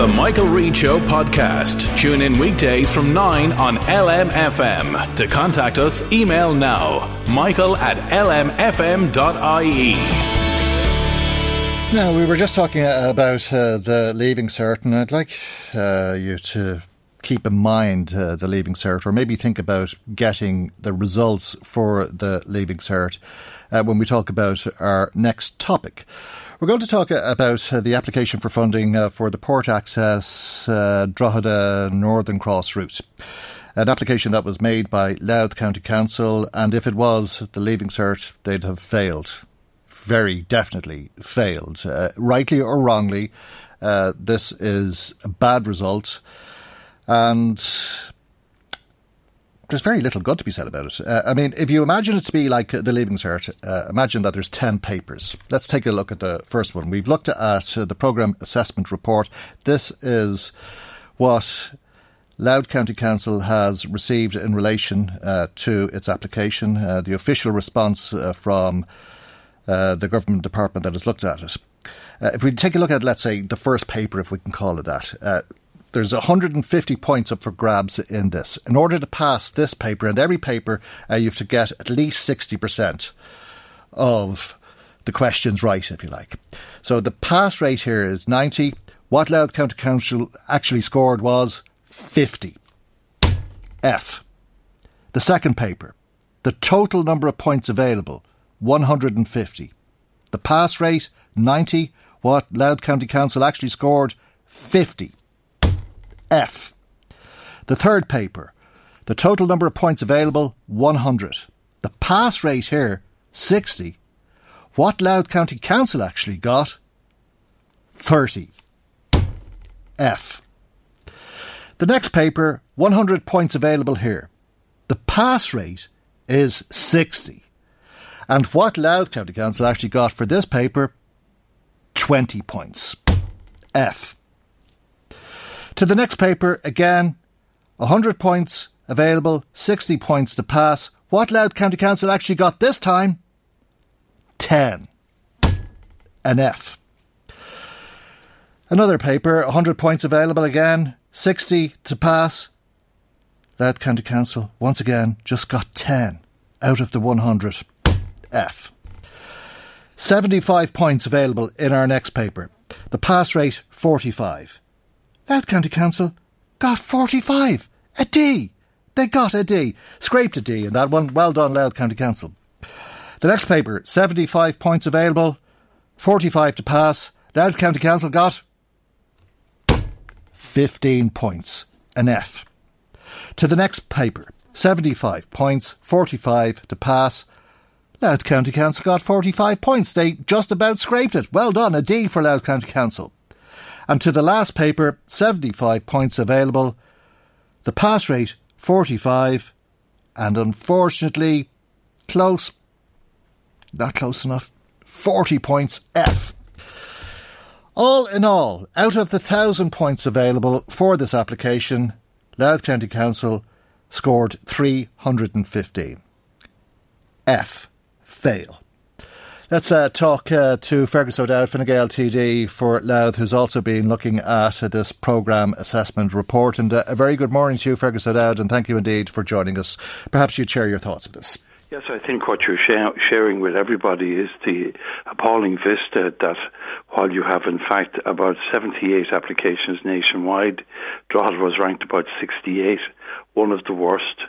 The Michael Reed Show podcast. Tune in weekdays from 9 on LMFM. To contact us, email now michael at lmfm.ie. Now, we were just talking about uh, the Leaving Cert, and I'd like uh, you to keep in mind uh, the Leaving Cert, or maybe think about getting the results for the Leaving Cert uh, when we talk about our next topic. We're going to talk uh, about uh, the application for funding uh, for the port access Drogheda Northern Cross route. An application that was made by Louth County Council, and if it was the Leaving Cert, they'd have failed. Very definitely failed. Uh, rightly or wrongly, uh, this is a bad result. And there's very little good to be said about it. Uh, I mean, if you imagine it to be like the Leaving Cert, uh, imagine that there's 10 papers. Let's take a look at the first one. We've looked at uh, the Programme Assessment Report. This is what Louth County Council has received in relation uh, to its application, uh, the official response uh, from the government department that has looked at it. if we take a look at, let's say, the first paper, if we can call it that, there's 150 points up for grabs in this. In order to pass this paper and every paper, uh, you have to get at least 60% of the questions right, if you like. So the pass rate here is 90. What Louth County Council actually scored was 50. F. The second paper. The total number of points available, 150. The pass rate, 90. What Louth County Council actually scored, 50. F. The third paper, the total number of points available, 100. The pass rate here, 60. What Louth County Council actually got, 30. F. The next paper, 100 points available here. The pass rate is 60. And what Louth County Council actually got for this paper, 20 points. F. To the next paper, again, 100 points available, 60 points to pass. What Louth County Council actually got this time? 10. An F. Another paper, 100 points available again, 60 to pass. Louth County Council, once again, just got 10 out of the 100. F. 75 points available in our next paper. The pass rate, 45. Louth County Council got 45. A D. They got a D. Scraped a D in that one. Well done, Louth County Council. The next paper, 75 points available, 45 to pass. Louth County Council got 15 points. An F. To the next paper, 75 points, 45 to pass. Louth County Council got 45 points. They just about scraped it. Well done, a D for Louth County Council. And to the last paper, 75 points available. The pass rate, 45. And unfortunately, close. Not close enough. 40 points F. All in all, out of the thousand points available for this application, Louth County Council scored 315. F. Fail. Let's uh, talk uh, to Fergus O'Dowd, Fine Gael TD for Louth, who's also been looking at uh, this programme assessment report. And uh, a very good morning to you, Fergus O'Dowd, and thank you indeed for joining us. Perhaps you'd share your thoughts on this. Yes, I think what you're sharing with everybody is the appalling vista that while you have, in fact, about 78 applications nationwide, Drogheda was ranked about 68, one of the worst,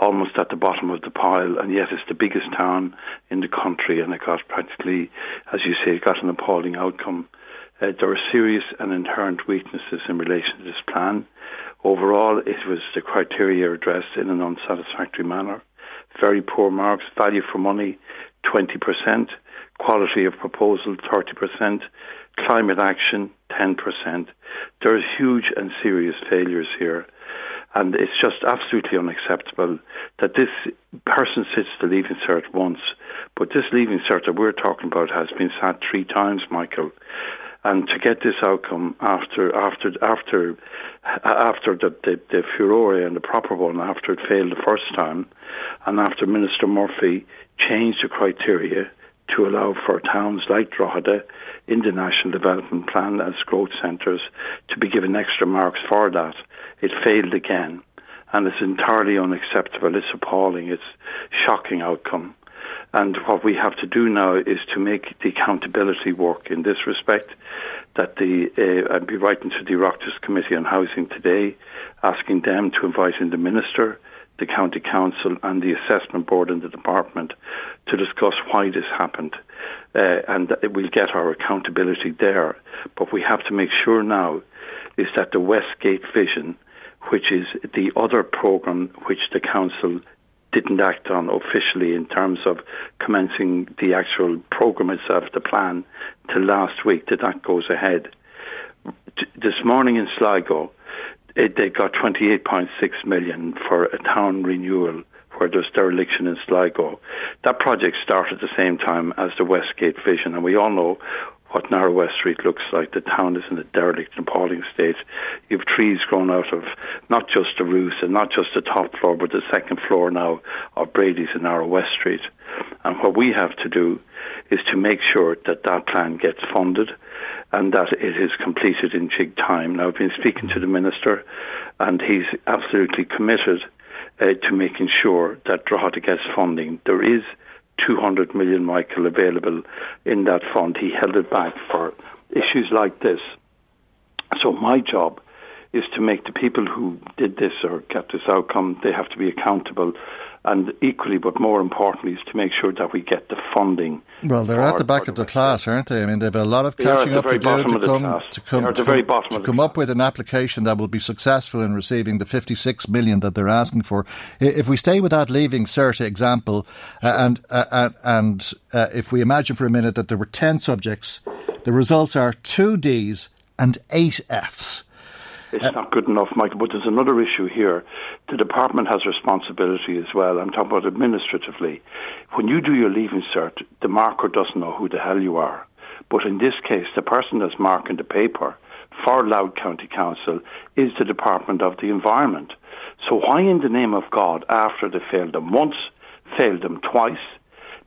almost at the bottom of the pile, and yet it's the biggest town in the country, and it got practically, as you say, it got an appalling outcome. Uh, there are serious and inherent weaknesses in relation to this plan. Overall, it was the criteria addressed in an unsatisfactory manner very poor marks. Value for money, 20%. Quality of proposal, 30%. Climate action, 10%. There's huge and serious failures here. And it's just absolutely unacceptable that this person sits the leaving cert once, but this leaving cert that we're talking about has been sat three times, Michael. And to get this outcome after after after after the, the, the furore and the proper one after it failed the first time, and after Minister Murphy changed the criteria to allow for towns like Drogheda in the National Development Plan as growth centres to be given extra marks for that, it failed again. And it's entirely unacceptable. It's appalling. It's shocking outcome. And what we have to do now is to make the accountability work in this respect. That the uh, I'd be writing to the Oireachtas Committee on Housing today, asking them to invite in the minister, the county council, and the assessment board in the department to discuss why this happened, uh, and we'll get our accountability there. But we have to make sure now is that the Westgate Vision, which is the other programme which the council didn't act on officially in terms of commencing the actual program itself, the plan, till last week that that goes ahead. This morning in Sligo, it, they got 28.6 million for a town renewal where there's dereliction in Sligo. That project started at the same time as the Westgate Vision, and we all know what Narrow West Street looks like. The town is in a derelict and appalling state. You have trees grown out of not just the roofs and not just the top floor, but the second floor now of Brady's in Narrow West Street. And what we have to do is to make sure that that plan gets funded and that it is completed in jig time. Now, I've been speaking to the minister, and he's absolutely committed uh, to making sure that Drogheda gets funding. There is 200 million, Michael, available in that fund. He held it back for issues like this. So my job is to make the people who did this or get this outcome, they have to be accountable and equally, but more importantly, is to make sure that we get the funding. Well, they're at the back of the class, aren't they? I mean, they've a lot of catching up to do to come, to come, to, to come up with an application that will be successful in receiving the 56 million that they're asking for. If we stay with that leaving cert example, uh, and uh, uh, and uh, if we imagine for a minute that there were 10 subjects, the results are two Ds and eight Fs. It's not good enough, Michael. But there's another issue here. The department has responsibility as well. I'm talking about administratively. When you do your leaving cert, the marker doesn't know who the hell you are. But in this case, the person that's marking the paper for Louth County Council is the Department of the Environment. So why in the name of God, after they failed them once, failed them twice,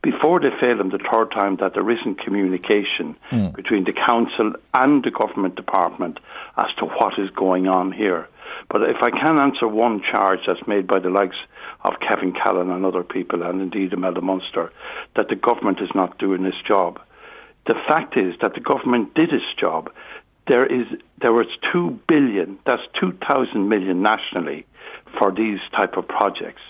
before they fail them the third time that there isn't communication mm. between the council and the government department as to what is going on here. But if I can answer one charge that's made by the likes of Kevin Callan and other people, and indeed Imelda Munster, that the government is not doing its job. The fact is that the government did its job. There is there was two billion, that's two thousand million nationally for these type of projects.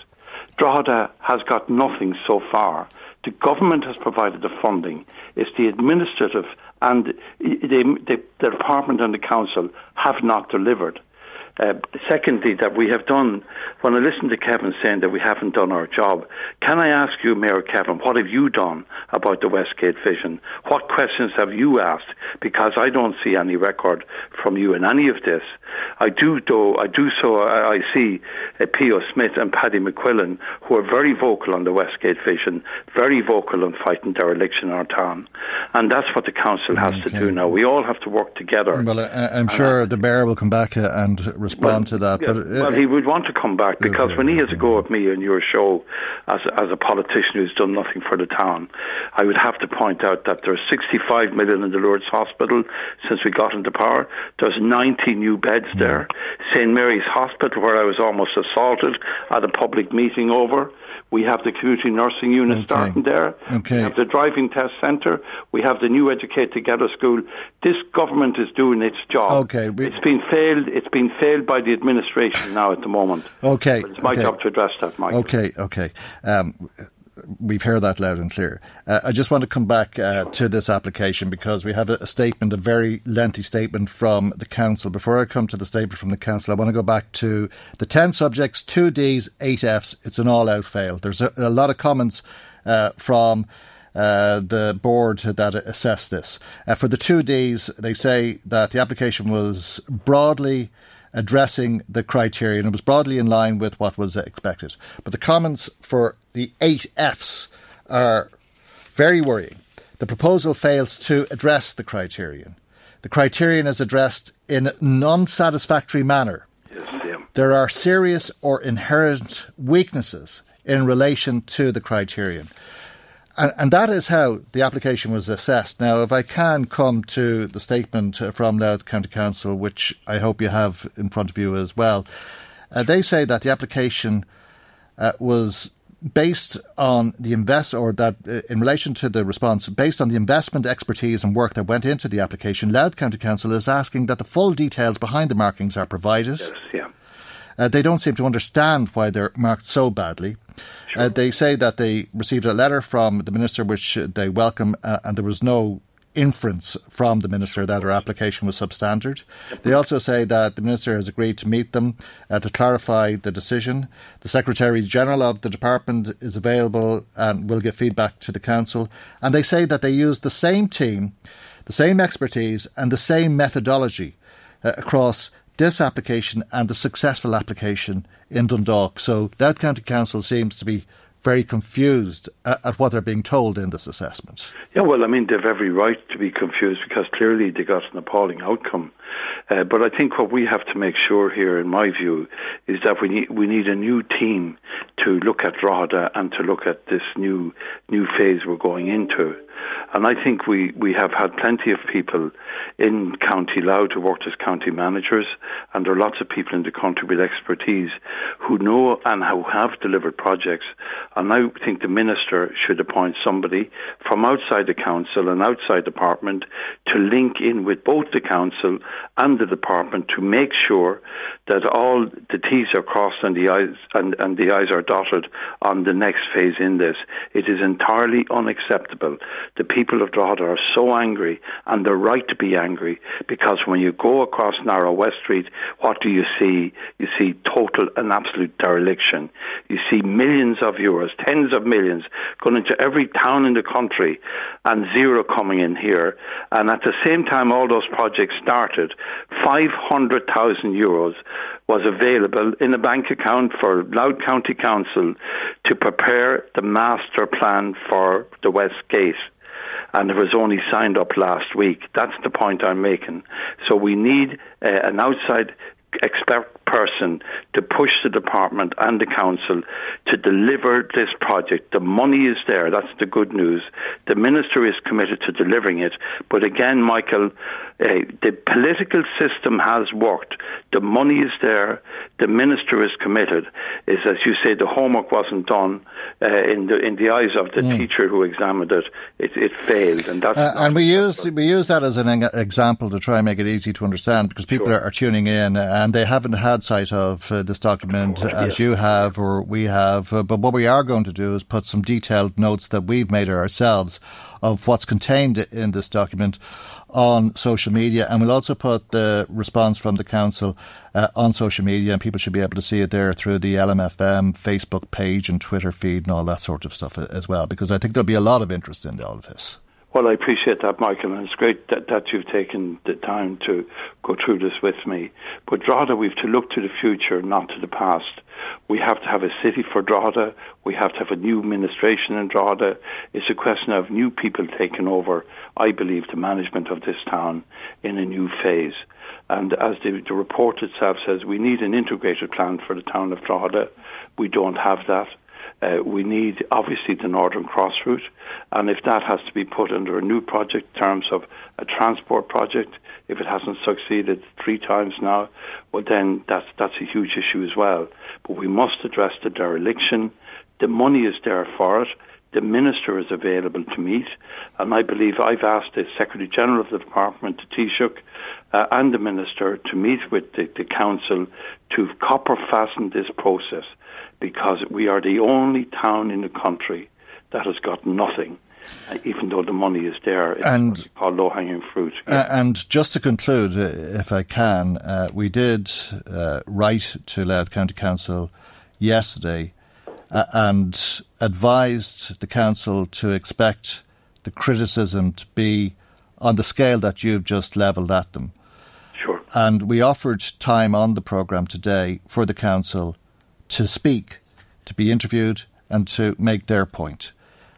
Drogheda has got nothing so far. The government has provided the funding. It's the administrative and the, the, the department and the council have not delivered. Uh, secondly, that we have done, when I listen to Kevin saying that we haven't done our job, can I ask you, Mayor Kevin, what have you done about the Westgate vision? What questions have you asked? Because I don't see any record from you in any of this. I do, though, I do so, I, I see uh, Pio Smith and Paddy McQuillan, who are very vocal on the Westgate vision, very vocal on fighting dereliction in our town. And that's what the council has okay. to do now. We all have to work together. Well, I, am sure the mayor will come back uh, and respond well, to that. Yeah, but, uh, well, he would want to come back because okay, when he has a go at me and your show as as a politician who's done nothing for the town, I would have to point out that there's 65 million in the Lourdes Hospital since we got into power. There's 90 new beds there. St Mary's Hospital, where I was almost assaulted at a public meeting over. We have the community nursing unit okay. starting there. Okay. We have the driving test centre. We have the new Educate Together school. This government is doing its job. Okay. We, it's been failed. It's been failed by the administration now at the moment. Okay. But it's my okay. job to address that, Mike. Okay. Okay. Um, we've heard that loud and clear. Uh, I just want to come back uh, to this application because we have a, a, statement, a very lengthy statement from the council. Before I come to the statement from the council, I want to go back to the 10 subjects, 2 Ds, 8 Fs. It's an all out fail. There's a, a lot of comments uh, from. Uh, the board that assessed this. Uh, for the two Ds, they say that the application was broadly addressing the criteria and it was broadly in line with what was expected. But the comments for the eight Fs are very worrying. The proposal fails to address the criterion. The criterion is addressed in a non satisfactory manner. There are serious or inherent weaknesses in relation to the criterion. And, and, that is how the application was assessed. Now, if I can come to the statement from Louth County Council, which I hope you have in front of you as well, uh, they say that the application uh, was based on the invest or that uh, in relation to the response based on the investment expertise and work that went into the application Louth County Council is asking that the full details behind the markings are provided yes, yeah. Uh, they don't seem to understand why they're marked so badly. Sure. Uh, they say that they received a letter from the minister which they welcome, uh, and there was no inference from the minister that her application was substandard. They also say that the minister has agreed to meet them uh, to clarify the decision. The Secretary General of the department is available and will give feedback to the council. And they say that they use the same team, the same expertise, and the same methodology uh, across this application and the successful application in Dundalk. So Louth County Council seems to be very confused at, at, what they're being told in this assessment. Yeah, well, I mean, they've every right to be confused because clearly they got an appalling outcome. Uh, but I think what we have to make sure here, in my view, is that we need we need a new team to look at RADA and to look at this new new phase we're going into. And I think we, we have had plenty of people in County Louth who worked as county managers, and there are lots of people in the country with expertise who know and who have delivered projects. And I think the minister should appoint somebody from outside the council and outside the department to link in with both the council and the department to make sure that all the T's are crossed and the I's and, and the I's are dotted on the next phase in this. It is entirely unacceptable the people of Drogheda are so angry, and they're right to be angry, because when you go across Narrow West Street, what do you see? You see total and absolute dereliction. You see millions of euros, tens of millions, going into every town in the country, and zero coming in here. And at the same time, all those projects started, 500,000 euros was available in a bank account for Louth County Council to prepare the master plan for the West Gate and it was only signed up last week. That's the point I'm making. So we need uh, an outside expert person to push the department and the council to deliver this project. The money is there. That's the good news. The minister is committed to delivering it. But again, Michael, uh, the political system has worked. The money is there. The minister is committed. Is as you say, the homework wasn't done uh, in the in the eyes of the mm. teacher who examined it. It, it failed, and that's uh, and we use we use that as an example to try and make it easy to understand because people sure. are, are, tuning in and they haven't had sight of uh, this document as you have or we have. Uh, but what we are going to do is put some detailed notes that we've made ourselves of what's contained in this document on social media, and we'll also put the response from the council uh, on social media, and people should be able to see it there through the LMFM Facebook page and Twitter feed and all that sort of stuff as well, because I think there'll be a lot of interest in all of this. Well, I appreciate that, Michael, and it's great that, that you've taken the time to go through this with me. But Drogheda, we've to look to the future, not to the past. We have to have a city for Drogheda. We have to have a new administration in Drogheda. It's a question of new people taking over, I believe, the management of this town in a new phase. And as the, the report itself says, we need an integrated plan for the town of Drogheda. We don't have that. Uh, we need obviously the Northern Cross route, and if that has to be put under a new project in terms of a transport project, if it hasn't succeeded three times now, well then that's that's a huge issue as well. But we must address the dereliction. The money is there for it. The minister is available to meet, and I believe I've asked the Secretary General of the Department, the Taoiseach, uh, and the minister to meet with the, the council to copper fasten this process because we are the only town in the country that has got nothing. Uh, even though the money is there, it's And- called low-hanging fruit. Uh, and just to conclude, uh, if I can, uh, we did uh, write to Louth County Council yesterday uh, and advised the council to expect the criticism to be on the scale that you've just levelled at them. Sure. And we offered time on the programme today for the council to speak, to be interviewed, and to make their point.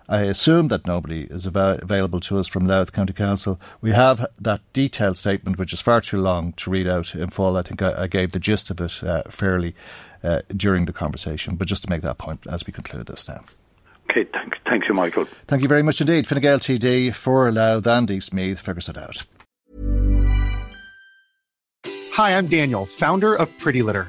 I assume that nobody is ava- available to us from Louth County Council. We have that detailed statement, which is far too long to read out in full. I think I, I gave the gist of it uh, fairly uh, during the conversation, but just to make that point as we conclude this now. Okay, thank, thank you, Michael. Thank you very much indeed. Fine Gael TD for Louth and East Meath. Figures it out. Hi, I'm Daniel, founder of Pretty Litter.